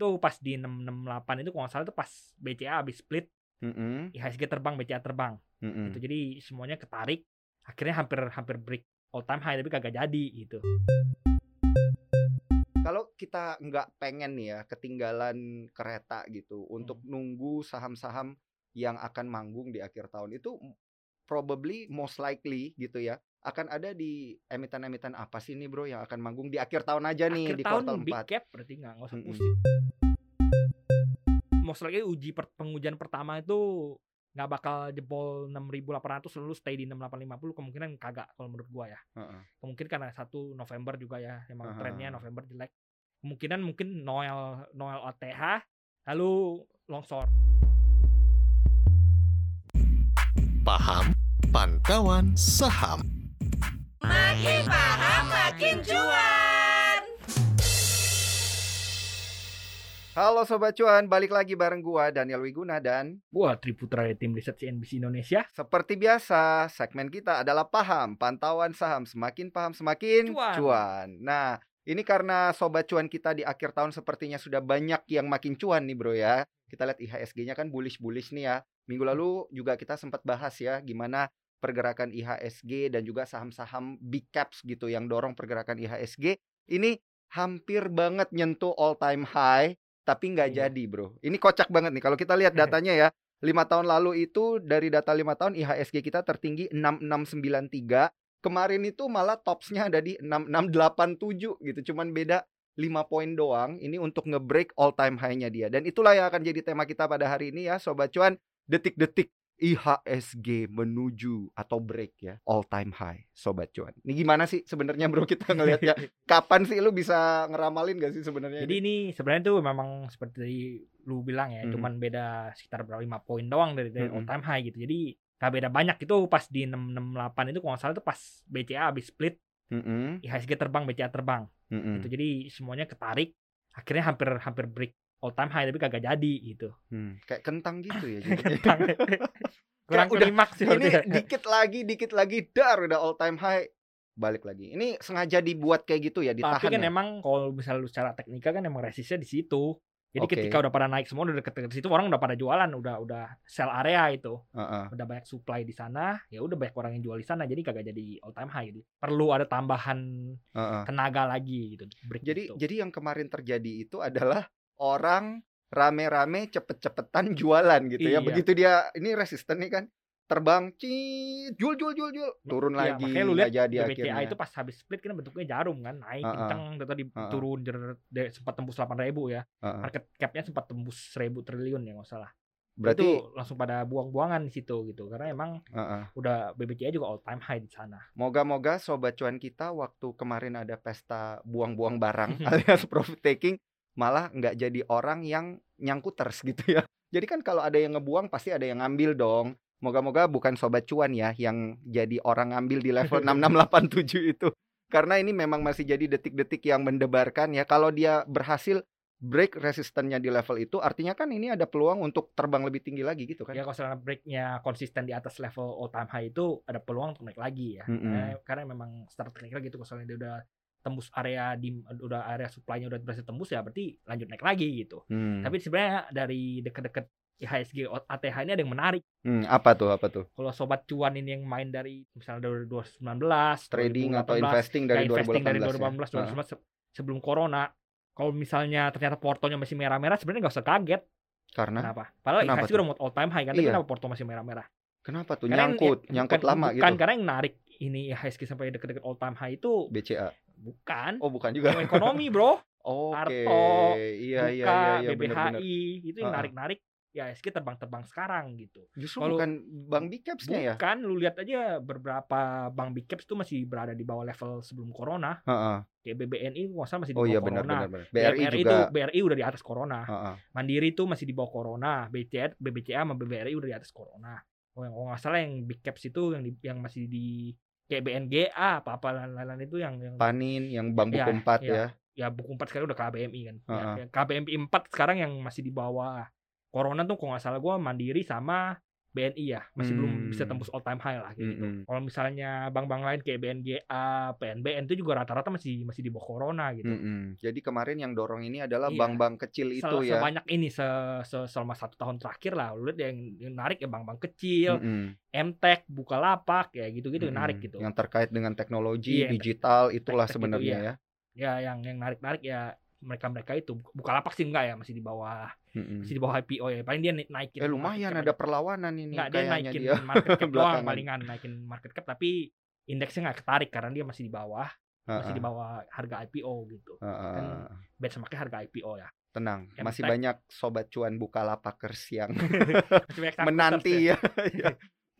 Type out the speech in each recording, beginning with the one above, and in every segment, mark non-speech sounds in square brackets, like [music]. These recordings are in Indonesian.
itu pas di 668 itu kalau nggak salah itu pas BCA habis split. Mm-mm, IHSG terbang BCA terbang. Mm-mm. gitu. Jadi semuanya ketarik. Akhirnya hampir hampir break all time high tapi kagak jadi gitu. Kalau kita nggak pengen nih ya ketinggalan kereta gitu untuk nunggu saham-saham yang akan manggung di akhir tahun itu probably most likely gitu ya akan ada di emiten-emiten apa sih nih bro yang akan manggung di akhir tahun aja nih akhir di tahun kuartal big 4 cap berarti nggak nggak usah Mm-mm. pusing most likely uji per- pengujian pertama itu nggak bakal jebol 6800 lalu stay di 6850 kemungkinan kagak kalau menurut gua ya Heeh. kemungkinan karena satu November juga ya emang Aha. trennya November jelek kemungkinan mungkin Noel Noel OTH lalu longsor Paham Pantauan Saham. Makin paham makin cuan. Halo sobat cuan, balik lagi bareng gua Daniel Wiguna dan gua Triputra dari tim riset CNBC Indonesia seperti biasa segmen kita adalah paham pantauan saham semakin paham semakin Cuan. cuan. Nah, ini karena sobat cuan kita di akhir tahun sepertinya sudah banyak yang makin cuan nih bro ya. Kita lihat IHSG-nya kan bullish-bullish nih ya. Minggu lalu juga kita sempat bahas ya gimana pergerakan IHSG dan juga saham-saham big caps gitu yang dorong pergerakan IHSG. Ini hampir banget nyentuh all time high tapi nggak Iya. jadi bro. Ini kocak banget nih kalau kita lihat [laughs] datanya ya. Lima tahun lalu itu dari data lima tahun IHSG kita tertinggi 6693. Kemarin itu malah topsnya ada di 6687 gitu. Cuman beda 5 poin doang. Ini untuk nge-break all time high-nya dia. Dan itulah yang akan jadi tema kita pada hari ini ya Sobat Cuan. Detik-detik IHSG menuju atau break ya all time high Sobat Cuan. Ini gimana sih sebenarnya bro kita ngelihatnya? [laughs] Kapan sih lu bisa ngeramalin gak sih sebenarnya? Jadi ini sebenarnya tuh memang seperti lu bilang ya, Mhm. cuman beda sekitar berapa lima poin doang dari, dari all Mhm. time high gitu. Jadi gak beda banyak itu pas di 668 itu kalau nggak salah itu pas BCA habis split Mm-mm, IHSG terbang BCA terbang mm-mm. gitu. Jadi semuanya ketarik akhirnya hampir hampir break all time high tapi kagak jadi gitu. Hmm, kayak kentang gitu ya. [laughs] Kentang. [laughs] Kurang udah- klimaks sih ini ya. dikit lagi dikit lagi dar udah all time high balik lagi ini sengaja dibuat kayak gitu ya ditahan Tapi kan ya? emang kalau misalnya lu secara teknikal kan emang resistnya di situ. Jadi Oke. ketika udah pada naik semua udah deket-deket situ orang udah pada jualan, udah udah sell area itu. Heeh. udah banyak supply di sana, ya udah banyak orang yang jual di sana, jadi kagak jadi all time high gitu. Perlu ada tambahan Heeh. tenaga lagi gitu. break jadi gitu. jadi yang kemarin terjadi itu adalah orang rame-rame cepet-cepetan [laughs] jualan gitu ya Iya. begitu dia ini resisten nih kan terbang cit jual jual jual jual turun Iya, lagi makanya lu lihat jadi BCA akhirnya itu pas habis split kan bentuknya jarum kan, naik Heeh. kenceng, tadi Heeh. turun jer- sempat tembus 8000 ya. Heeh. Market cap-nya sempat tembus 1000 triliun ya nggak salah. berarti itu langsung pada buang-buangan di situ gitu karena emang heeh. udah BBCA juga all time high di sana. Moga-moga sobat cuan kita waktu kemarin ada pesta buang-buang barang [laughs] alias profit taking malah nggak jadi orang yang nyangkuters [laughs] gitu ya. Jadi kan kalau ada yang ngebuang pasti ada yang ngambil dong. Moga-moga bukan sobat cuan ya yang jadi orang ngambil di level [laughs] 6687 itu. Karena ini memang masih jadi detik-detik yang mendebarkan ya. Kalau dia berhasil break resistennya di level itu artinya kan ini ada peluang untuk terbang lebih tinggi lagi gitu kan. Ya kalau misalnya breaknya konsisten di atas level all time high itu ada peluang untuk naik lagi ya. Mm-mm. Karena, karena memang secara teknikal gitu kalau misalnya dia udah tembus area di udah area supply-nya udah berhasil tembus ya berarti lanjut naik lagi gitu. Hmm. Tapi sebenarnya dari deket-deket IHSG ATH ini ada yang menarik. Hmm, apa tuh apa tuh? Kalau sobat cuan ini yang main dari misalnya dari 2019, Trading atau 2018, investing ya, dari investing 2018 dari ya? 2018, Heeh. 2019 se- sebelum corona. Kalau misalnya ternyata portonya masih merah-merah sebenarnya nggak usah kaget. Karena Kenapa? Padahal Kenapa IHSG udah mau all time high kan, tapi Iya. kenapa porto masih merah-merah? Kenapa tuh Karena yang- nyangkut, ya, nyangkut bukan- lama bukan, gitu? karena yang narik ini IHSG sampai deket-deket all time high itu BCA. bukan Oh, bukan juga. Ekonomi bro, [laughs] Oke. Arto, Iya, iya, buka, iya, iya, benar-benar. BBHI itu yang narik-narik ya IHSG terbang-terbang sekarang gitu. Justru Kalau- bukan Bang Big Caps-nya ya? Bukan, lu lihat aja beberapa bank big caps itu masih berada di bawah level sebelum corona. Heeh. Kayak BBNI usah masih di Oh bawah iya benar corona. benar benar. BRI BRI juga. itu BRI udah di atas corona. Heeh. Mandiri itu masih di bawah corona. BCA, BBCA sama BBRI udah di atas corona. Oh yang kalau nggak salah yang big caps itu yang di, yang masih di kayak BNGA apa apa lain-lain itu yang yang Panin yang Bang Buku Iya, 4 iya. ya. ya buku 4 sekarang udah KBMI kan. Ya, Heeh. yang KBMI 4 sekarang yang masih di bawah corona tuh kalau nggak salah gua Mandiri sama BNI ya masih belum bisa Hmm. tembus all time high lah kayak gitu. Mm-mm. Kalau misalnya bank-bank lain kayak BNGA, PNBN itu juga rata-rata masih masih di bawah corona gitu. Mm-mm. Jadi kemarin yang dorong ini adalah Iya. bank-bank kecil itu Sel- ya. Sebanyak ini se, se- selama satu tahun terakhir lah, lu lihat yang, yang narik ya bank-bank kecil, Mm-mm. Mtek, Bukalapak ya gitu-gitu yang narik gitu. Yang terkait dengan teknologi, Iya, digital itulah tech-tech itu, sebenarnya iya. ya. Ya yang yang narik-narik ya mereka-mereka itu. Bukalapak sih enggak ya, masih di bawah Mm-mm. masih di bawah IPO ya. Paling dia naik- naikin. Eh lumayan ada cap perlawanan ini Enggak, dia naikin dia. [laughs] market cap [laughs] doang palingan naikin market cap tapi indeksnya nggak ketarik karena dia masih di bawah masih di bawah harga IPO gitu. Heeh. Kan benchmarknya harga IPO ya. Tenang, masih banyak sobat cuan Bukalapakers yang [laughs] Masih banyak menanti supporters ya. Ya.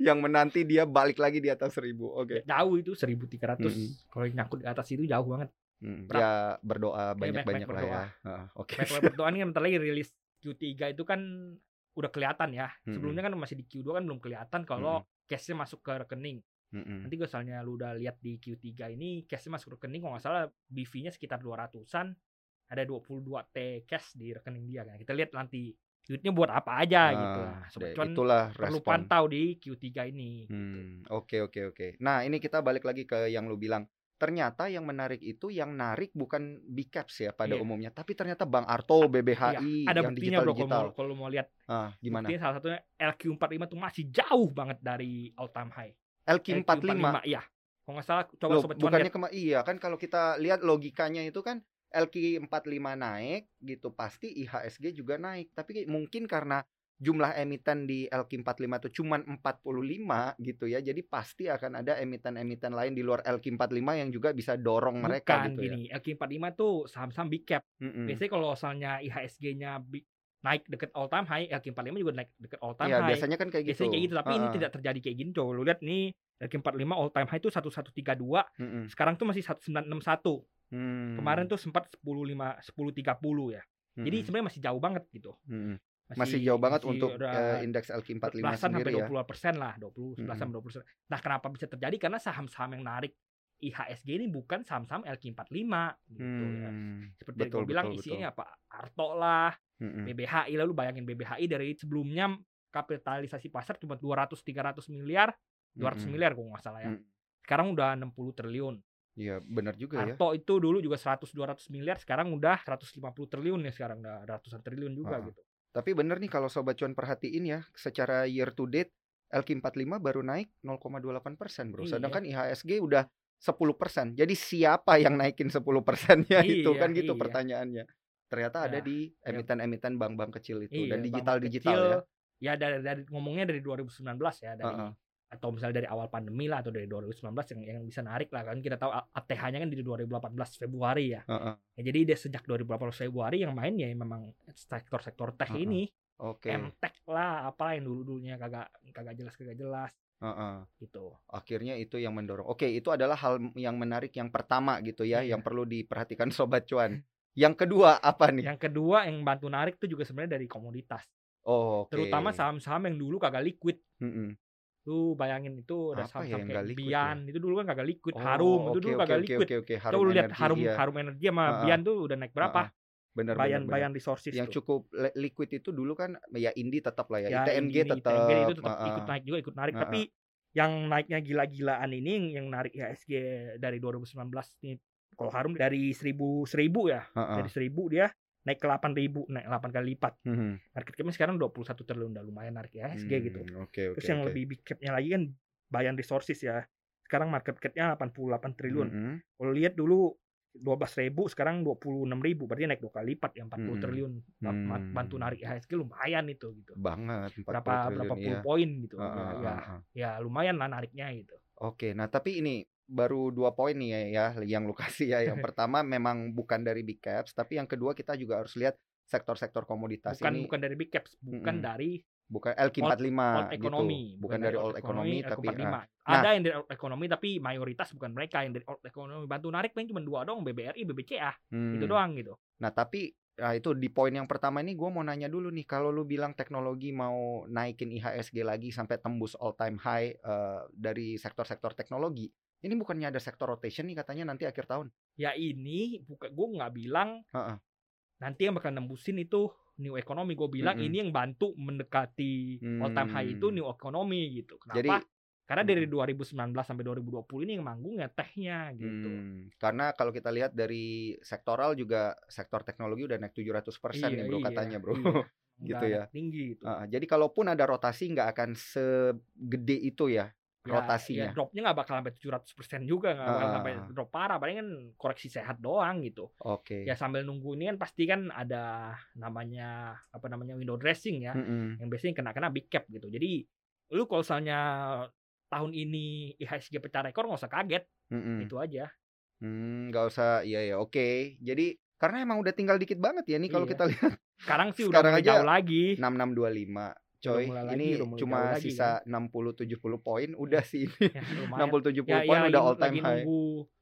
yang menanti dia balik lagi di atas seribu. Oke. Jauh itu 1300. Mm-mm. Kalau yang nyangkut di atas itu jauh banget. Mm, Berat. Ya berdoa banyak-banyak banyak-banyak lah ya. berdoa. Heeh, Oke. Baik [laughs] berdoa ini kan bentar lagi rilis Q3 itu kan udah kelihatan ya. Sebelumnya kan masih di Q2 kan belum kelihatan kalau cash-nya masuk ke rekening. Mm-mm. Nanti kalau misalnya lu udah lihat di Q3 ini cash-nya masuk rekening kalau nggak salah BV-nya sekitar 200-an. Ada 22 T cash di rekening dia kan. Kita lihat nanti duitnya buat apa aja gitu. Nah, Sobat deh, Cuan itulah perlu respon. pantau di Q3 ini. gitu. Hmm, oke oke oke. Nah, ini kita balik lagi ke yang lu bilang. Ternyata yang menarik itu yang narik bukan big caps ya pada Iya. umumnya, tapi ternyata Bang Arto, BBHI, Iya, ada yang buktinya digital bro kalau digital. mau, kalau mau lihat Ah, gimana? buktinya salah satunya LQ45 tuh masih jauh banget dari all time high. LQ45. iya. Kalau nggak salah coba Loh, sobat bukannya lihat. kema iya kan kalau kita lihat logikanya itu kan LQ45 naik gitu pasti IHSG juga naik. Tapi mungkin karena jumlah emiten di LQ45 itu cuma 45 gitu ya. Jadi pasti akan ada emiten-emiten lain di luar LQ45 yang juga bisa dorong mereka Bukan gitu gini, LQ45 tuh saham-saham big cap. ya. Mm-mm. Biasanya kalau misalnya IHSG-nya big- naik deket all time high, LQ45 juga naik deket all time Iya, high. biasanya kan kayak gitu. Biasanya kayak gitu, tapi ini Heeh. tidak terjadi kayak gini. Coba lu lihat nih, LQ45 all time high itu 1132, Mm-mm. sekarang tuh masih 1961. Hmm. Kemarin tuh sempat 105 1030 ya. Jadi sebenarnya masih jauh banget gitu. Mm-mm. Masih jauh banget masih untuk eh, indeks LQ45 belasan sampai sendiri ya. 20 persen lah 20 11 sampai 20 persen nah kenapa bisa terjadi karena saham-saham yang narik IHSG ini bukan saham-saham LQ45 gitu ya Hmm, seperti yang betul, gue bilang betul, isinya apa Arto lah mm-mm. BBHI lalu bayangin BBHI dari sebelumnya kapitalisasi pasar cuma 200 300 miliar 200 Mm-mm. miliar kalau nggak salah ya Mm. sekarang udah 60 triliun Iya, benar juga ya. Arto itu dulu juga 100 200 miliar sekarang udah 150 triliun ya sekarang udah ratusan triliun juga Ah. gitu Tapi bener nih kalau sobat cuan perhatiin ya, secara year to date LQ45 baru naik 0,28 persen bro. Iya. Sedangkan IHSG udah 10 persen. Jadi siapa yang naikin 10 persennya [laughs] itu Iya, kan gitu iya. pertanyaannya. Ternyata ada Ya, di emiten-emiten bank-bank kecil itu Iya, dan digital-digital kecil, ya. ya dari, dari ngomongnya dari 2019 ya dari Heeh. Atau misalnya dari awal pandemi lah atau dari 2019 yang yang bisa narik lah kan kita tahu ATH-nya kan di 2018 Februari ya. Heeh. Ya, jadi dia sejak 2018 Februari yang main ya memang sektor-sektor tech Heeh. ini, Oke. Mtek lah, apa yang dulu-dulunya kagak kagak jelas kagak jelas Heeh. gitu. Akhirnya itu yang mendorong. Oke, itu adalah hal yang menarik yang pertama gitu ya, Iya. yang perlu diperhatikan sobat cuan. Yang kedua apa nih? Yang kedua yang bantu narik itu juga sebenarnya dari komoditas. Oh, oke. Terutama saham-saham yang dulu kagak liquid. Mm-mm. Lu bayangin itu ada Apa ya kayak liquid Bian, itu dulu kan kagak liquid. Oh, Harum itu dulu kagak liquid. Oke, oke, Coba lu lihat Energy, Harum iya. Harum Energi sama Heeh. Bian tuh udah naik berapa? Heeh. Bener, Bayan bener, Bayan Resources yang tuh. cukup li- liquid itu dulu kan ya Indi tetap lah ya, ya ini, tetap ITNG itu tetap heeh. ikut naik juga ikut narik Heeh. tapi yang naiknya gila-gilaan ini yang- narik IHSG dari 2019 nih kalau Harum dari 1000 1000 ya Heeh. dari 1000 dia naik ke 8000 naik 8 kali lipat Mhm. market capnya sekarang 21 triliun udah lumayan narik IHSG gitu Hmm, Oke, oke. terus yang oke. lebih big capnya lagi kan Bayan Resources ya sekarang market capnya 88 triliun Mhm. kalau lihat dulu 12.000 sekarang 26.000 berarti naik dua kali lipat ya 40 Mm-mm. triliun Hmm. bantu narik IHSG lumayan itu gitu banget 40 berapa berapa puluh iya. poin gitu Heeh, ya, heeh, ya heeh. ya lumayan lah nariknya gitu Oke, nah tapi ini baru dua poin nih ya, ya yang lu [laughs] kasih ya. Yang [laughs] pertama memang bukan dari big caps, tapi yang kedua kita juga harus lihat sektor-sektor komoditas bukan ini bukan dari big caps bukan Mm-mm. dari bukan LQ45 old gitu. economy Bukan dari old economy tapi LQ45. ah, ada yang dari old economy tapi mayoritas bukan mereka yang dari old economy bantu narik paling cuma dua doang BBRI BBCA hmm. itu doang gitu Nah, tapi nah itu di poin yang pertama ini gue mau nanya dulu nih, kalau lu bilang teknologi mau naikin IHSG lagi sampai tembus all time high eh, dari sektor-sektor teknologi, ini bukannya ada sektor rotation nih katanya nanti akhir tahun? ya ini bukan gue nggak bilang Heeh. nanti yang bakal nembusin itu new economy gue bilang Mm-mm. ini yang bantu mendekati all time high itu Hmm. new economy gitu kenapa Jadi- karena dari 2019 sampai 2020 ini yang manggung ya tehnya gitu Hmm, karena kalau kita lihat dari sektoral juga sektor teknologi udah naik 700% nih bro iya, katanya bro. iya. [laughs] Gitu ya. tinggi gitu Ah, jadi kalaupun ada rotasi nggak akan segede itu ya Ya, rotasinya. ya dropnya nggak bakal sampai 700% juga nggak bakal Ah. sampai drop parah paling kan koreksi sehat doang gitu Oke. ya sambil nunggu ini kan pasti kan ada namanya apa namanya window dressing ya Mm-mm. yang biasanya kena-kena big cap gitu jadi lu kalau misalnya tahun ini IHSG pecah rekor nggak usah kaget Mm-mm. itu aja Hmm, nggak usah. Iya ya, oke. Jadi karena emang udah tinggal dikit banget ya nih kalau Iya. kita lihat sekarang sih Sekarang udah mulai aja jauh lagi 6625. Coy, lagi, ini udah cuma lagi, sisa 60 70 poin udah sih ini. ya, lumayan. 60 70 ya, poin ya, udah lagi, all time lagi high. nunggu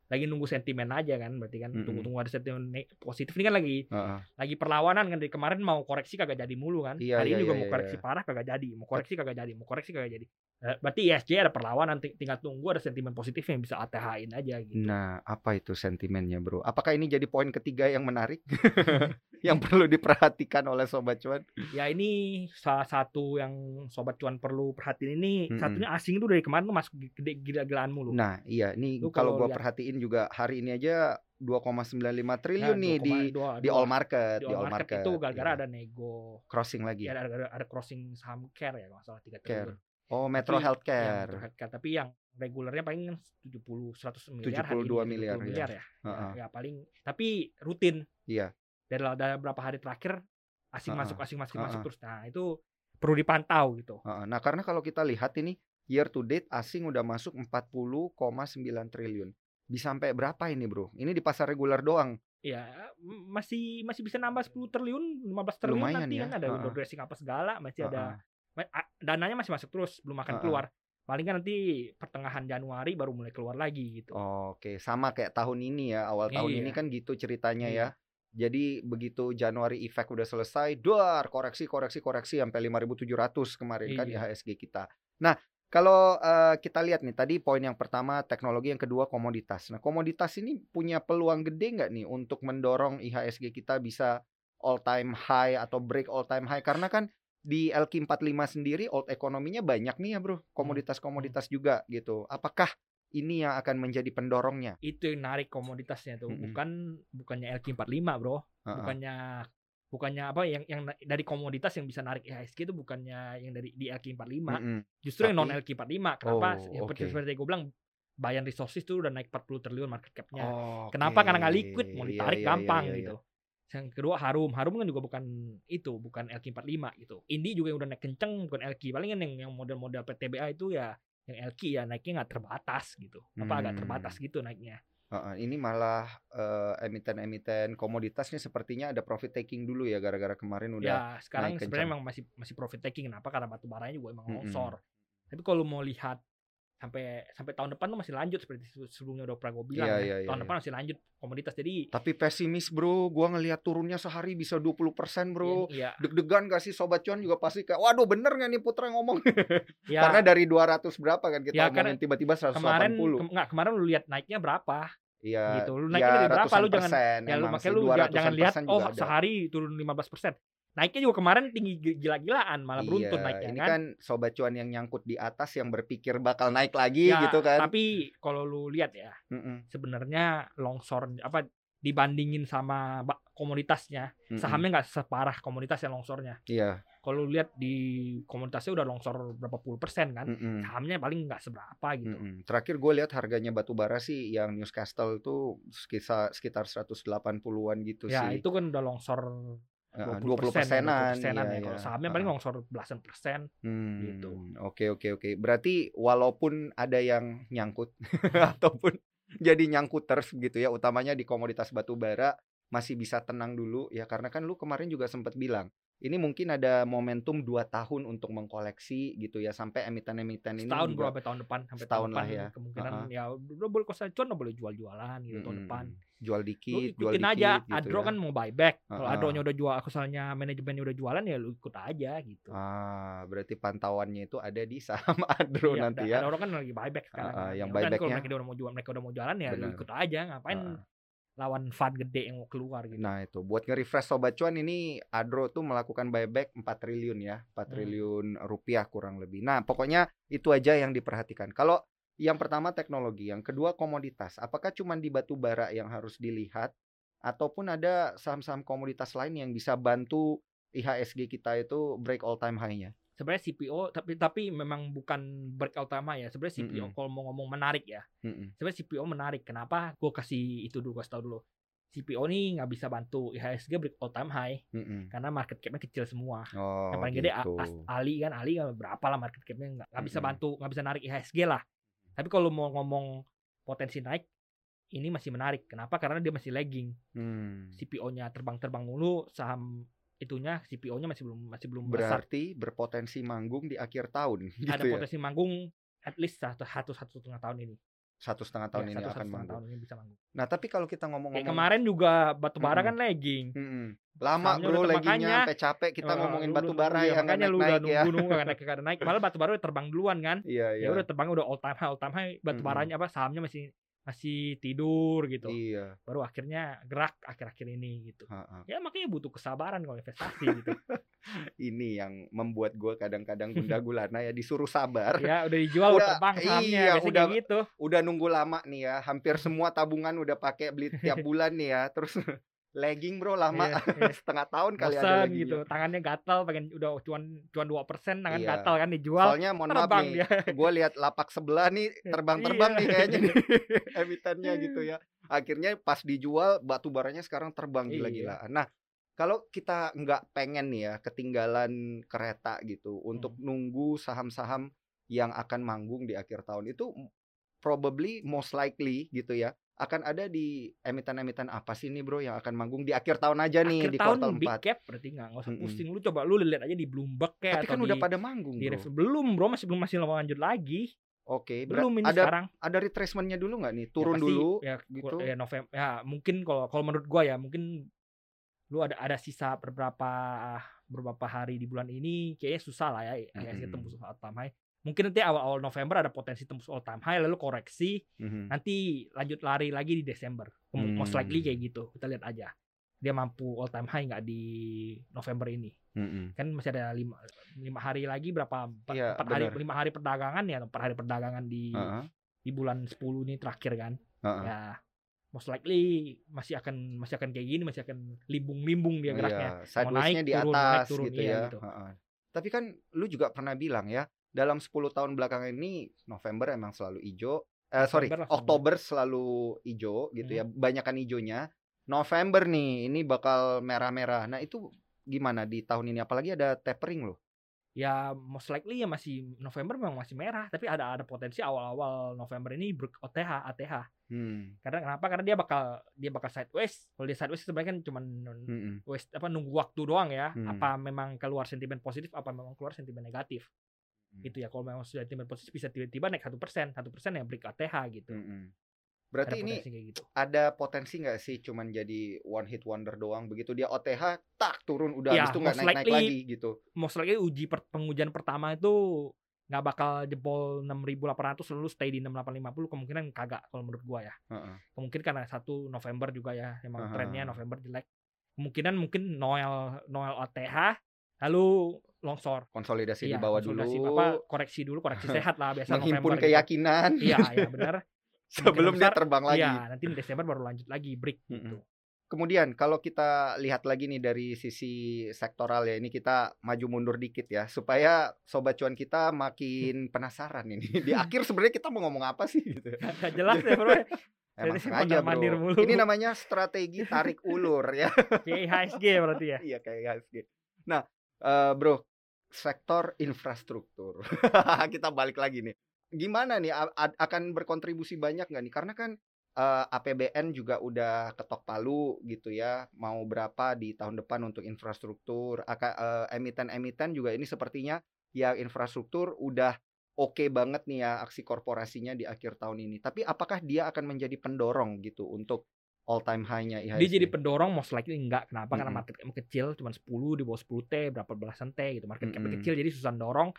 lagi nunggu sentimen aja kan berarti kan Mm-mm. tunggu tunggu ada sentimen positif ini kan lagi Heeh. lagi perlawanan kan dari kemarin mau koreksi kagak jadi mulu kan Iya, hari iya, ini juga iya, mau iya, koreksi iya. parah kagak jadi mau koreksi kagak jadi mau koreksi kagak jadi berarti ISG ada perlawanan ting- tinggal tunggu ada sentimen positif yang bisa ATH-in aja gitu Nah, apa itu sentimennya, Bro? Apakah ini jadi poin ketiga yang menarik [laughs] [laughs] yang perlu diperhatikan oleh sobat cuan? ya ini salah satu yang sobat cuan perlu perhatiin ini Mm-mm. satunya asing tuh dari kemarin tuh masuk gede gila-gilaan mulu Nah, iya, Lu kalau kalau gua lihat- perhatiin juga hari ini aja 2,95 Ya, triliun nih di 2,2 di all market, di all market, itu gara-gara iya. ada nego crossing lagi. ya ada, ada, ada crossing saham care ya kalau nggak salah tiga Care. Oh, Metro Tapi- Healthcare. Ya, Metro Healthcare. Tapi yang regulernya paling 70 100 miliar 72 hari ini, miliar, 70 ya. miliar ya. Ya, Heeh. ya paling tapi rutin. Iya. Dari dari beberapa hari terakhir asing Heeh. masuk asing masuk masuk Heeh. terus. Nah, itu perlu dipantau gitu. Heeh. Nah, karena kalau kita lihat ini year to date asing udah masuk 40,9 triliun. Bisa sampai berapa ini, Bro? Ini di pasar regular doang. Ya, m- masih masih bisa nambah 10 triliun, 15 triliun Lumayan nanti ya. kan ada Heeh. window dressing apa segala, masih ada Heeh. ma- a- dananya masih masuk terus, belum akan Heeh. keluar. Paling kan nanti pertengahan Januari baru mulai keluar lagi gitu. Oke, sama kayak tahun ini ya. Awal tahun ini Iya. kan gitu ceritanya Iya. ya. Jadi begitu Januari effect udah selesai, duar koreksi koreksi koreksi sampai 5.700 kemarin kan Iya. IHSG kita. Nah, kalau eh, kita lihat nih tadi poin yang pertama teknologi, yang kedua komoditas. Nah, komoditas ini punya peluang gede nggak nih untuk mendorong IHSG kita bisa all time high atau break all time high karena kan di LQ45 sendiri old ekonominya banyak nih ya, Bro. Komoditas-komoditas juga gitu. Apakah ini yang akan menjadi pendorongnya? Itu yang narik komoditasnya tuh, Mm-mm. bukan bukannya LQ45, Bro. Heeh. bukannya bukannya apa yang yang dari komoditas yang bisa narik IHSG itu bukannya yang dari di LQ45 Mm-mm. justru yang non Tapi- LQ45 kenapa Oh, ya, seperti oke. seperti gue bilang Bayan Resources itu udah naik 40 triliun market cap-nya Oke. kenapa karena nggak liquid mau Iya, ditarik iya, gampang iya, iya. gitu yang kedua Harum. Harum kan juga bukan itu bukan LQ45 gitu. Indi juga yang udah naik kenceng bukan LQ paling kan yang yang model-model PTBA itu ya yang LQ ya naiknya nggak terbatas gitu. Apa agak Hmm. terbatas gitu naiknya. Heeh, ini malah eh, emiten-emiten komoditasnya sepertinya ada profit taking dulu ya gara-gara kemarin udah. ya sekarang sebenarnya emang masih masih profit taking. Kenapa? Karena batu baranya juga emang Mm-mm. longsor. Tapi kalau mau lihat sampai sampai tahun depan tuh masih lanjut seperti se- sebelumnya udah pernah gue bilang Iya, ya. iya, iya, tahun iya. depan masih lanjut komoditas jadi Tapi pesimis bro, gua ngelihat turunnya sehari bisa 20% bro. iya Deg-degan gak sih sobat cuan juga pasti kayak, waduh bener gak nih Putra ngomong? [laughs] ya Karena dari 200 berapa kan kita Ya, omongin tiba-tiba 180. kemarin ke- nggak kemarin lu lihat naiknya berapa Iya, gitu. Lu naiknya dari berapa? Lu jangan- persen, ya lu makanya lu ja- 200-an jangan lihat persen oh ada. sehari turun 15% naiknya juga kemarin tinggi gi- gila-gilaan malah beruntun Iya, naiknya ini kan, kan sobat cuan yang nyangkut di atas yang berpikir bakal naik lagi Ya, gitu kan. tapi kalau lu lihat ya Mm-mm, sebenarnya longsor apa dibandingin sama ba- komoditasnya mm-mm. sahamnya nggak separah komoditas yang longsornya Iya. kalau lu lihat di komoditasnya udah longsor berapa puluh persen kan mm-mm. sahamnya paling nggak seberapa gitu Mm-mm. Terakhir gue lihat harganya batu bara sih yang Newcastle tuh sekitar sekitar 180-an gitu ya sih. itu kan udah longsor Heeh, 20 20 persenan persenan. ya. Kalau sahamnya paling longsor belasan persen. Hmm, gitu. Oke oke oke. Berarti walaupun ada yang nyangkut [laughs] ataupun jadi nyangkuters gitu ya, utamanya di komoditas batu bara masih bisa tenang dulu ya karena kan lu kemarin juga sempat bilang ini mungkin ada momentum 2 tahun untuk mengkoleksi gitu ya sampai emiten-emiten ini Setahun sampai tahun depan sampai setahun tahun depan lah ya. kemungkinan Heeh. ya udah boleh kosa cuan boleh jual-jualan gitu tahun Mm-mm. depan. Jual Lu dikit, jual ikutin dikit aja. gitu Adro ya. kan mau buyback. Kalau Heeh. Adronya udah jual, asalnya manajemennya udah jualan ya lu ikut aja gitu. Ah, berarti pantauannya itu ada di [laughs] saham Adro Iya, nanti ya. Orang kan lagi buyback sekarang. Heeh, kan. yang Ya nanti kalau buybacknya- mereka udah mau jual, mereka udah mau jualan ya lu Bener. ikut aja. Ngapain Heeh. lawan fund gede yang mau keluar gitu. Nah itu buat nge-refresh sobat cuan ini Adro tuh melakukan buyback 4 triliun ya, 4 Hmm. triliun rupiah kurang lebih. Nah pokoknya itu aja yang diperhatikan. Kalau yang pertama teknologi, yang kedua komoditas. Apakah cuma di batu bara yang harus dilihat ataupun ada saham-saham komoditas lain yang bisa bantu IHSG kita itu break all time high-nya? Sebenarnya CPO tapi tapi memang bukan breakout utama ya. Sebenarnya CPO Mm-mm. kalau mau ngomong menarik ya. Mm-mm. Sebenarnya CPO menarik. Kenapa? Gue kasih itu dulu, gue tahu dulu. CPO nih nggak bisa bantu IHSG break all time high Mm-mm. karena market capnya kecil semua. Oh, yang paling gede gitu. As- Ali kan Ali kan berapa lah market capnya nggak nggak bisa Mm-mm. bantu nggak bisa narik IHSG lah tapi kalau mau ngomong potensi naik ini masih menarik. Kenapa? Karena dia masih lagging. Hmm. CPO-nya terbang-terbang mulu saham itunya CPO-nya masih belum masih belum besar. Berarti berpotensi manggung di akhir tahun [laughs] gitu ada ya. potensi manggung at least satu satu satu setengah tahun ini Satu setengah tahun Ya, ini satu, akan satu manggung. tahun ini bisa manggung Nah tapi kalau kita kayak ngomong-ngomong kemarin juga batu bara Mm-mm. kan lagging Mm-mm. Lama Sahamnya bro udah laggingnya makanya- sampai capek kita Eh, ngomongin batu bara iya, yang makanya lu udah naik-naik ya. nunggu nunggu naik nggak naik malah batu bara udah terbang duluan kan Iya iya. ya udah terbang udah all time high all time high batu baranya apa sahamnya masih masih tidur gitu Iya. baru akhirnya gerak akhir-akhir ini gitu Ha-ha. ya makanya butuh kesabaran kalau investasi [laughs] gitu Ini yang membuat gue kadang-kadang gunda [laughs] gulana ya disuruh sabar. ya udah dijual Udah, terbang sahamnya iya, udah- gitu Udah nunggu lama nih ya. Hampir [laughs] semua tabungan udah pakai beli tiap bulan nih ya. Terus lagging bro lama Iya, iya. [laughs] setengah tahun kali ada bosan lagi gitu tangannya gatal pengen udah cuan cuan dua persen tangan Iya. gatal kan dijual Soalnya mohon maaf terbang nih, gue lihat lapak sebelah nih [laughs] terbang-terbang Iya. nih kayaknya nih [laughs] emitennya gitu ya. Akhirnya pas dijual batu baranya sekarang terbang Iya. gila-gilaan. Nah, kalau kita nggak pengen nih ya ketinggalan kereta gitu untuk Hmm. nunggu saham-saham yang akan manggung di akhir tahun itu probably most likely gitu ya akan ada di emiten-emiten apa sih nih bro yang akan manggung di akhir tahun aja nih akhir di tahun kuartal big 4. cap berarti nggak usah Mm-mm. pusing lu coba lu lihat aja di Bloomberg kayak Tapi atau kan udah di, pada manggung di bro. Belum bro masih belum masih lanjut lagi Oke, ber- belum ini ada sekarang ada retracementnya dulu nggak nih? Ya Turun pasti, dulu ya, gitu. ya November ya mungkin kalau kalau menurut gua ya mungkin lu ada ada sisa beberapa beberapa hari di bulan ini kayaknya susah lah ya IHSG Mm-mm. tembus all time high mungkin nanti awal-awal November ada potensi tembus all time high lalu koreksi Mhm. nanti lanjut lari lagi di Desember Kem- most likely kayak gitu kita lihat aja dia mampu all time high nggak di November ini Mhm. kan masih ada lima, lima hari lagi berapa empat, Iya, empat hari lima hari perdagangan ya empat hari perdagangan di Heeh, di bulan 10 ini terakhir kan heeh. ya most likely masih akan masih akan kayak gini masih akan limbung-limbung dia Oh geraknya iya, sideways-nya naik, di turun, atas naik, turun, gitu iya, ya. gitu. Heeh. Tapi kan lu juga pernah bilang ya, dalam 10 tahun belakangan ini November emang selalu hijau. Eh sorry, November. Oktober selalu hijau gitu Hmm. ya, banyakan hijaunya. November nih, ini bakal merah-merah. Nah, itu gimana di tahun ini apalagi ada tapering loh. ya most likely ya masih November memang masih merah tapi ada ada potensi awal-awal November ini ber OTH ATH Hmm. karena kenapa karena dia bakal dia bakal sideways kalau dia sideways sebenarnya kan Mm-mm. waste apa nunggu waktu doang ya Hmm. apa memang keluar sentimen positif apa memang keluar sentimen negatif Hmm. gitu ya kalau memang sudah sentimen positif bisa tiba-tiba naik satu persen satu persen ya break ATH gitu Mm-mm. Berarti ada ini gitu ada potensi nggak sih cuman jadi one hit wonder doang begitu dia OTH tak turun udah Ya, habis itu nggak naik-naik lagi gitu. most likely uji per- pengujian pertama itu nggak bakal jebol 6.800 lalu stay di 6850 kemungkinan kagak kalau menurut gua ya Heeh. kemungkinan karena satu November juga ya emang Aha. trennya November jelek kemungkinan mungkin Noel Noel OTH lalu longsor Konsolidasi Iya, di bawah konsolidasi, dulu. apa koreksi dulu koreksi [laughs] sehat lah biasa menghimpun November gitu. keyakinan iya iya [laughs] benar sebelum dia besar, terbang lagi. iya nanti di Desember baru lanjut lagi break gitu Mm-mm. Kemudian kalau kita lihat lagi nih dari sisi sektoral ya ini kita maju mundur dikit ya supaya sobat cuan kita makin [laughs] penasaran ini. Di akhir sebenarnya kita mau ngomong apa sih gitu. Nggak jelas ya bro Emang Jadi sengaja bro. mulu. Ini namanya strategi tarik ulur ya. kayak IHSG berarti ya Iya kayak IHSG. Nah, eh, bro, sektor infrastruktur. [laughs] Kita balik lagi nih. Gimana nih akan berkontribusi banyak nggak nih? Karena kan eh, APBN juga udah ketok palu gitu ya. Mau berapa di tahun depan untuk infrastruktur? Emiten-emiten juga ini sepertinya yang infrastruktur udah oke banget nih ya aksi korporasinya di akhir tahun ini. Tapi apakah dia akan menjadi pendorong gitu untuk all time high-nya IHSG? dia jadi pendorong most likely enggak kenapa karena Mm-mm. market cap kecil cuma 10 di bawah 10 T berapa belasan T gitu market cap Mm-mm. kecil jadi susah dorong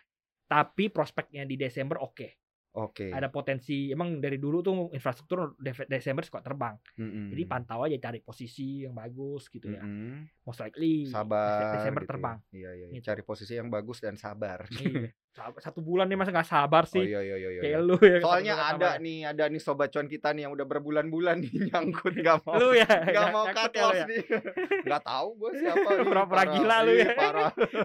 tapi prospeknya di Desember oke Oke. Ada potensi emang dari dulu tuh infrastruktur Desember suka terbang. Mm-mm. Jadi pantau aja cari posisi yang bagus gitu ya. Mm-mm. Most likely Sabar. Desember gitu ya. terbang. Iya iya. iya. Gitu. Cari posisi yang bagus dan sabar. Iya. [laughs] Satu bulan nih masa nggak sabar Oh sih. iya iya iya. iya. Kayak lu ya. Soalnya ada sabar. nih, ada nih sobat cuan kita nih yang udah berbulan-bulan nih [laughs] nyangkut gak mau. Lu ya. [laughs] Gak mau cut ya lu loss ya. nih. [laughs] Gak tahu gue siapa nih. Pura-pura parah. gila lu ya.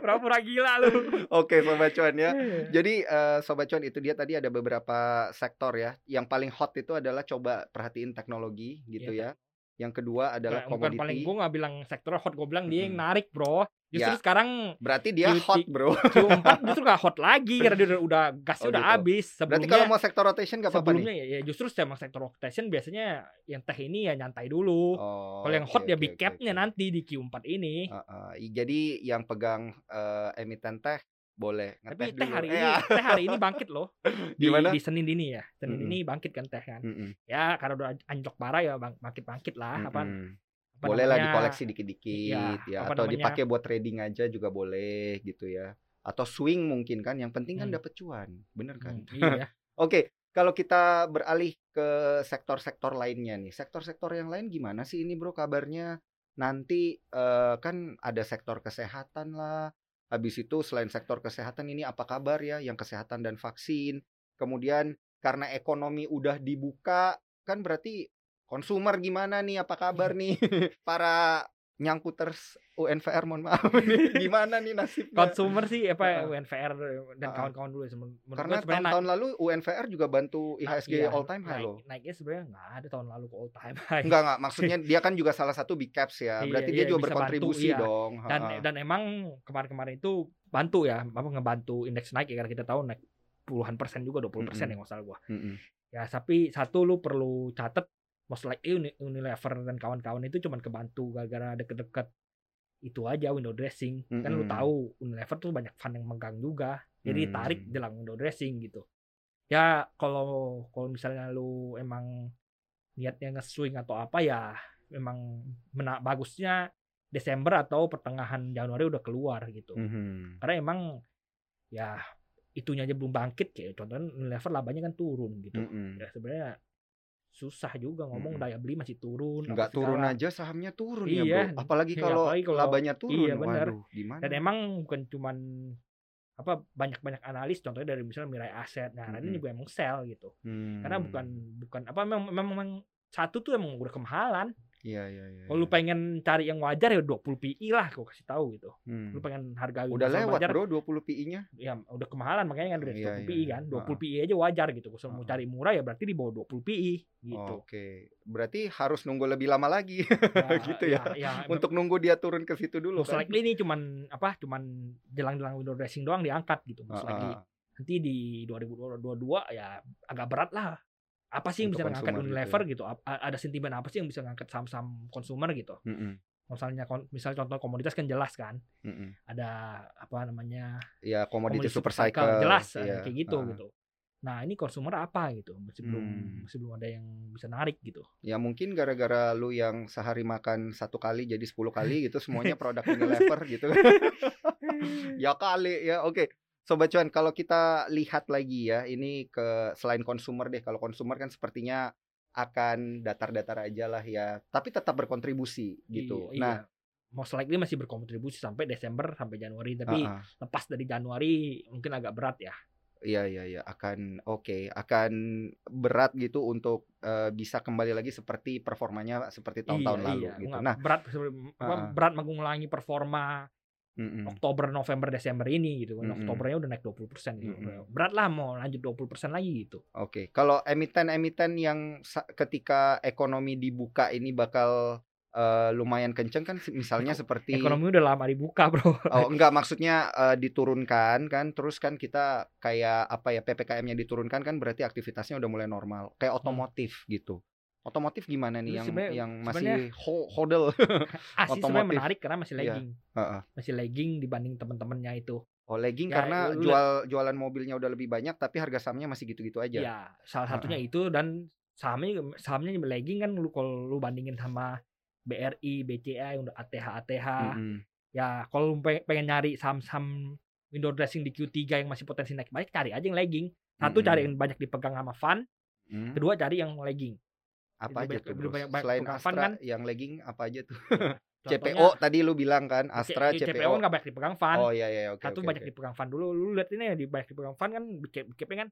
Pura-pura gila lu. Oke sobat cuan ya. Jadi eh, sobat cuan itu dia tadi ada beberapa sektor ya. Yang paling hot itu adalah coba perhatiin teknologi gitu Iya, ya. Yang kedua adalah Nah, bukan paling komoditi. gue nggak bilang sektor hot, gue bilang dia yang narik bro. Justru Ya. sekarang Berarti dia Beauty. hot bro. Q4 [laughs] justru nggak hot lagi karena dia udah, udah gasnya Oh, udah gitu. habis. Berarti Sebelumnya, kalau mau sektor rotation gak apa-apa nih. sebelumnya ya, ya justru sama sektor rotation biasanya yang teh ini ya nyantai dulu. Oh, kalau yang hot ya oke, big capnya oke. nanti di Q4 ini. Uh, uh, jadi yang pegang eh, emiten teh boleh Tapi teh hari Eh, ini, teh hari ini bangkit loh. [laughs] Di, Gimana? di Senin ini ya. Senin Mm-mm. ini bangkit kan teh kan. Ya karena udah anjlok parah ya bang, bangkit-bangkit lah. Apa, boleh lah dikoleksi dikit-dikit Iya, ya atau namanya? dipakai buat trading aja juga boleh gitu ya atau swing mungkin kan yang penting kan Hmm. dapat cuan bener kan Hmm, [laughs] iya. oke kalau kita beralih ke sektor-sektor lainnya nih sektor-sektor yang lain gimana sih ini bro kabarnya nanti eh, kan ada sektor kesehatan lah habis itu selain sektor kesehatan ini apa kabar ya? Yang kesehatan dan vaksin. Kemudian karena ekonomi udah dibuka kan berarti konsumer gimana nih? Apa kabar [laughs] nih? [laughs] Para nyangkuters UNVR mohon maaf [laughs] nih gimana nih nasibnya Consumer sih apa Heeh. UNVR dan Heeh. kawan-kawan dulu ya. Karena naik- tahun-tahun lalu UNVR juga bantu IHSG iya, all time high naik- loh Naiknya sebenarnya nggak ada tahun lalu ke all time high. Enggak enggak [laughs] maksudnya dia kan juga salah satu big caps ya. Iya, Berarti iya, dia juga bisa bantu, berkontribusi iya. dong. dan Ha-ha. dan emang kemarin-kemarin itu bantu ya apa ngebantu indeks naik ya karena kita tahu naik puluhan persen juga 20 persen Mm-mm. ya nggak salah gua Mm-mm. ya tapi satu lu perlu catet most Uni- Unilever dan kawan-kawan itu cuman kebantu gara-gara deket-deket. Itu aja window dressing. Kan lu tahu Unilever tuh banyak fund yang megang juga. Jadi Hmm. tarik jelang window dressing gitu. Ya kalau kalau misalnya lu emang niatnya nge-swing atau apa ya memang mena bagusnya Desember atau pertengahan Januari udah keluar gitu. Mhm. karena emang ya itunya aja belum bangkit kayak contohnya Unilever labanya kan turun gitu. Mm-mm. ya sebenarnya susah juga ngomong Mm-mm. daya beli masih turun apa Enggak turun segala. aja sahamnya turun Iya. ya, Bro. Apalagi Iya, kalau apalagi kalau- labanya turun. iya. Waduh, gimana? dan emang bukan cuman apa banyak-banyak analis contohnya dari misalnya Mirai Aset nah ini Mm-mm. juga emang sell gitu karena Hmm. bukan bukan apa memang memang, memang satu tuh emang udah kemahalan Iya, iya, iya. kalau lu iya. pengen cari yang wajar ya 20 PI lah gua kasih tahu gitu Hmm. lu pengen harga Udah lewat, wajar Bro, 20 PI-nya. ya udah kemahalan makanya kan udah Iya, 20 iya, PI iya. kan 20 Ha-ha. PI aja wajar gitu kalau mau cari murah ya berarti di bawah 20 PI gitu Oke. Berarti harus nunggu lebih lama lagi Ya, [laughs] gitu ya. ya, Untuk nunggu dia turun ke situ dulu most kan. likely ini cuman apa cuman jelang-jelang window dressing doang diangkat gitu most likely Ah, ah, nanti di 2022 ya agak berat lah apa sih yang Untuk bisa ngangkat gitu Unilever gitu, Ap- a- ada sentimen apa sih yang bisa ngangkat saham-saham konsumer gitu Mm-mm, misalnya kon- misalnya contoh komoditas kan jelas kan mm-mm. ada apa namanya Ya, komoditi super cycle. jelas iya. kayak gitu Ah. gitu nah ini konsumer apa gitu masih belum Hmm. masih belum ada yang bisa narik gitu Ya mungkin gara-gara lu yang sehari makan satu kali jadi 10 kali gitu semuanya [laughs] produk Unilever gitu. [laughs] ya kali ya. Oke. Sobat cuan, kalau kita lihat lagi ya, ini ke selain konsumer deh. Kalau konsumer kan sepertinya akan datar-datar aja lah ya, tapi tetap berkontribusi gitu. Iya, Nah, iya. most likely masih berkontribusi sampai Desember sampai Januari tapi ah, ah. lepas dari Januari mungkin agak berat ya Iya iya iya akan oke akan berat gitu untuk eh, bisa kembali lagi seperti performanya seperti tahun-tahun Iya, lalu iya. gitu. Nah, berat apa, Ah. berat mengulangi performa mm-mm. Oktober November Desember ini gitu kan Mm-mm. Oktobernya udah naik 20% gitu. Mm-mm. berat lah mau lanjut 20% lagi gitu Oke, kalau emiten-emiten yang sa- ketika ekonomi dibuka ini bakal eh, lumayan kenceng kan, misalnya seperti ekonomi udah lama dibuka [laughs] bro oh enggak maksudnya eh, diturunkan kan, terus kan kita kayak apa ya ppkm-nya diturunkan kan berarti aktivitasnya udah mulai normal, kayak otomotif gitu. Otomotif gimana nih yang yang masih ho- hodl? [laughs] ah sih sebenarnya Otomotif. menarik karena masih Iya. lagging Heeh. masih lagging dibanding teman-temannya itu Oh legging Ya, karena lu- jual jualan mobilnya udah lebih banyak tapi harga sahamnya masih gitu-gitu aja. ya salah satunya itu dan sahamnya sahamnya lagging kan lu kalau lu bandingin sama BRI BCA yang udah ATH ATH Mm-mm. ya kalau lu pe- pengen nyari saham-saham window dressing di Q3 yang masih potensi naik balik cari aja yang legging satu Mm-mm. cari yang banyak dipegang sama Van Hmm. kedua cari yang legging apa aja banyak- tuh bro? banyak- banyak selain Astra kan? yang legging apa aja tuh [laughs] Contohnya, CPO tadi lu bilang kan Astra C- CPO, CPO kan nggak banyak dipegang Van oh iya iya oke satu oke, banyak oke. dipegang Van dulu lu lihat ini yang di banyak dipegang Van kan bicepnya kan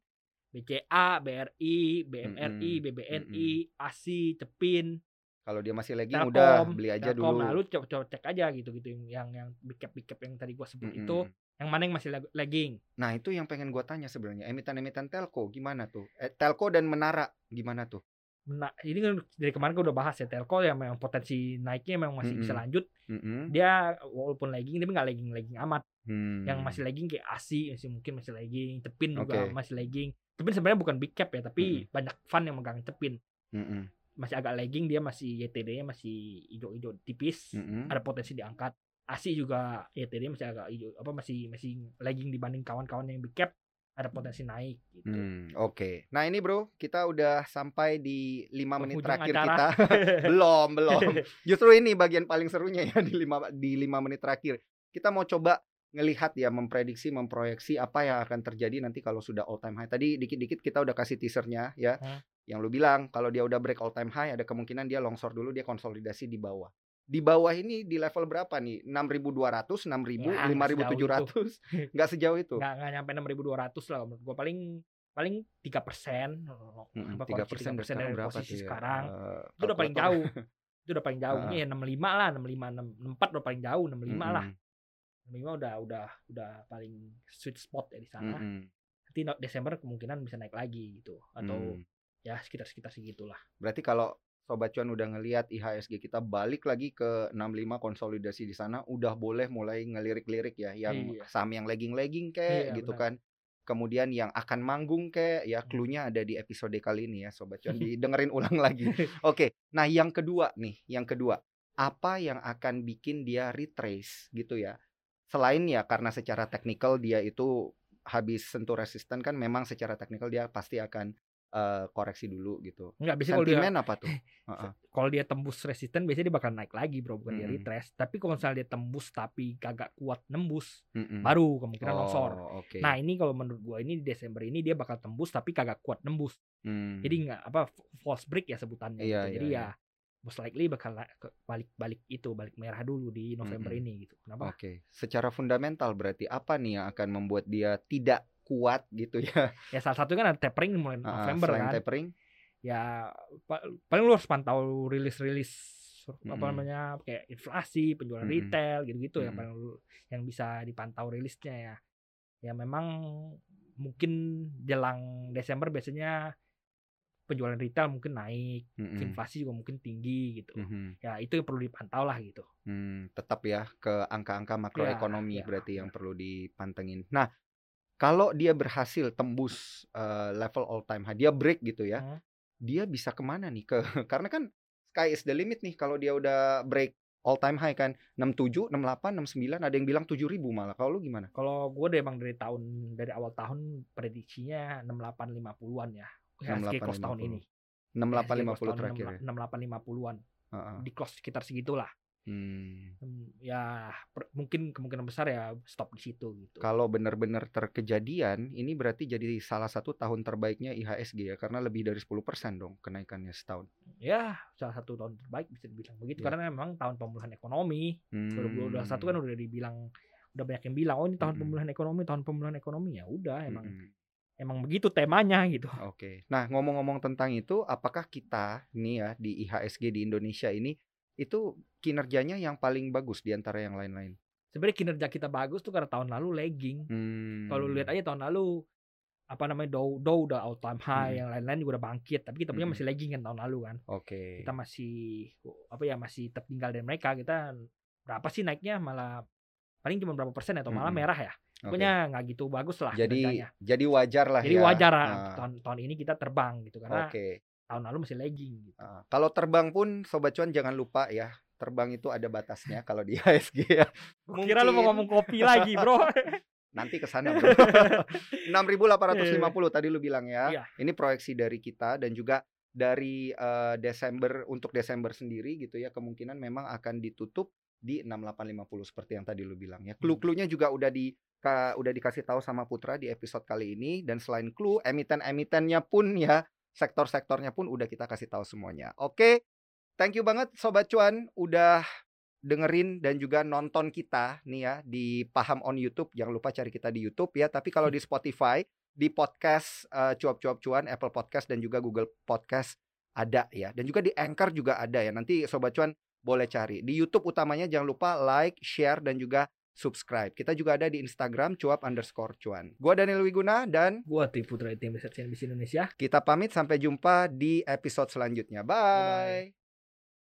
BCA, BRI, BMRI, Mm-mm. BBNI, ASI, Cepin, kalau dia masih legging Telkom, udah beli aja Telkom. dulu Nah, lu coba, coba cek aja gitu gitu yang yang bicep bicep yang tadi gua sebut Mm-mm. itu yang mana yang masih leg- legging. Nah itu yang pengen gua tanya sebenarnya emiten-emiten telco gimana tuh? Eh, telco dan menara gimana tuh? Nah, ini kan dari kemarin gua udah bahas ya Telco yang memang potensi naiknya memang masih bisa Mm-mm. lanjut. Mm-mm. Dia walaupun legging tapi nggak legging legging amat. Hmm. Yang masih legging kayak ASI masih mungkin masih legging, Cepin Oke. juga masih legging. Cepin sebenarnya bukan big cap ya, tapi Mm-mm. banyak fan yang megang Cepin. Mm-mm. Masih agak legging dia masih YTD-nya masih hijau-hijau tipis. Mm-mm. Ada potensi diangkat. ASI juga YTD masih agak hijau apa masih masih legging dibanding kawan-kawan yang big cap. Ada potensi naik gitu. Hmm, Oke. Nah ini bro, kita udah sampai di lima menit terakhir acara. kita. [laughs] belum, belum. [laughs] Justru ini bagian paling serunya ya di lima di lima menit terakhir. Kita mau coba ngelihat ya, memprediksi, memproyeksi apa yang akan terjadi nanti kalau sudah all time high. Tadi dikit-dikit kita udah kasih teasernya ya. Hmm. Yang lu bilang kalau dia udah break all time high, ada kemungkinan dia longsor dulu, dia konsolidasi di bawah. Di bawah ini di level berapa nih? 6.200, 6.000, Ya, nggak [laughs] [laughs] 5.700. Nggak sejauh itu. nggak nggak nyampe 6.200 lah menurut gua. Paling paling tiga persen Mm-mm, apa Tiga persen 3% dari berapa posisi tuh ya? sekarang Eh, itu udah paling jauh. [laughs] Itu udah paling jauh. Ini ya 65 lah 65 64 udah paling jauh 65 lah. Mm-mm, 65 udah udah udah paling sweet spot ya di sana. Mm-mm, nanti Desember kemungkinan bisa naik lagi gitu atau mm. ya sekitar sekitar segitulah. Berarti kalau Sobat Cuan udah ngelihat IHSG kita balik lagi ke 65 konsolidasi di sana, udah boleh mulai ngelirik-lirik ya, yang Iya. saham yang lagging-lagging kayak Iya, gitu benar. kan. Kemudian yang akan manggung kayak ya Hmm. clue-nya ada di episode kali ini ya Sobat Cuan [laughs] didengerin ulang lagi. Oke, nah yang kedua nih, yang kedua, apa yang akan bikin dia retrace gitu ya? Selain ya karena secara teknikal dia itu habis sentuh resisten kan memang secara teknikal dia pasti akan eh, koreksi dulu gitu. nggak bisa kalau dia apa tuh? [laughs] Kalau dia tembus resisten biasanya dia bakal naik lagi bro bukan dia Mm-mm. retrace tapi kalau misalnya dia tembus tapi kagak kuat nembus Mm-mm. baru kemungkinan longsor Oh, oke. Nah ini kalau menurut gua ini di Desember ini dia bakal tembus tapi kagak kuat nembus. Hmm. Jadi nggak apa false break ya sebutannya. Iya, gitu. iya, Jadi iya. ya most likely bakal balik-balik itu balik merah dulu di November Mm-mm. ini gitu. Kenapa? Oke, secara fundamental berarti apa nih yang akan membuat dia tidak kuat gitu ya? Ya salah satu kan ada tapering mulai Ah, November kan. tapering, Ya pa- paling lu harus pantau rilis-rilis apa Mm-mm. namanya kayak inflasi, penjualan Mm-mm. retail gitu-gitu yang Mm-mm. paling lu- yang bisa dipantau rilisnya ya. Ya memang mungkin jelang Desember biasanya penjualan retail mungkin naik, Mm-mm. inflasi juga mungkin tinggi gitu. Mhm. Ya itu yang perlu dipantau lah gitu. Hmm, tetap ya ke angka-angka makroekonomi ya, berarti yang benar. perlu dipantengin. Nah, kalau dia berhasil tembus eh, level all time high, dia break gitu ya, Hmm. dia bisa ke mana nih? Ke [laughs] karena kan sky is the limit nih kalau dia udah break all time high kan 67, 68, 69, ada yang bilang 7000 malah. Kalau lu gimana? Kalau gue udah emang dari tahun dari awal tahun prediksinya 68 50-an ya. HSG 68, close tahun 50. ini. 68 HSG close 50 tahun terakhir ya. 68 50-an. Heeh. Di close sekitar segitulah. Hmm. Hmm, Ya per- mungkin kemungkinan besar ya stop di situ gitu. Kalau benar-benar terkejadian, ini berarti jadi salah satu tahun terbaiknya IHSG ya, karena lebih dari 10% dong kenaikannya setahun. Ya salah satu tahun terbaik bisa dibilang begitu Ya. karena memang tahun pemulihan ekonomi. Hmm. 2021 kan udah dibilang udah banyak yang bilang oh ini tahun Mm-mm. pemulihan ekonomi, tahun pemulihan ekonomi ya udah emang Mm-mm. emang begitu temanya gitu. Oke. Nah, ngomong-ngomong tentang itu, apakah kita nih ya di IHSG di Indonesia ini itu kinerjanya yang paling bagus di antara yang lain-lain? Sebenarnya kinerja kita bagus tuh karena tahun lalu lagging. Hmm. Kalau lihat aja tahun lalu apa namanya Dow Dow udah all time high, Mm. yang lain-lain juga udah bangkit, tapi kita punya Mm-mm. masih lagging kan tahun lalu kan. Oke. Kita masih apa ya masih tertinggal dari mereka. Kita berapa sih naiknya malah paling cuma berapa persen atau malah Mm-mm. merah ya. Pokoknya nggak gitu bagus lah Jadi kinerjanya. jadi wajar lah Jadi ya. wajar lah Ah, tahun tahun ini kita terbang gitu karena Oke. Tahun lalu masih lagging gitu. Ah, kalau terbang pun sobat cuan jangan lupa ya, terbang itu ada batasnya [laughs] kalau di IHSG ya. Kira lu mau Mungkin- ngomong kopi lagi, Bro. [laughs] Nanti ke sana, Bro. [laughs] 6.850 tadi lu bilang ya. Iya. Ini proyeksi dari kita dan juga dari eh, Desember untuk Desember sendiri gitu ya, kemungkinan memang akan ditutup di 6850 seperti yang tadi lu bilang ya. Hmm. Clue-cluenya juga udah ka- udah dikasih tahu sama Putra di episode kali ini dan selain clue, emiten-emitennya pun ya, sektor-sektornya pun udah kita kasih tahu semuanya. Oke. Thank you banget sobat cuan udah dengerin dan juga nonton kita nih ya di Paham on YouTube. Jangan lupa cari kita di YouTube ya. Tapi kalau di Spotify, di podcast eh, cuap-cuap cuan, Apple Podcast dan juga Google Podcast ada ya. Dan juga di Anchor juga ada ya. Nanti sobat cuan boleh cari. Di YouTube utamanya jangan lupa like, share dan juga subscribe. Kita juga ada di Instagram cuap underscore cuan. Gua Daniel Wiguna dan Gua tim Putra Tim Research CNBC Indonesia. kita pamit sampai jumpa di episode selanjutnya. Bye. Bye-bye.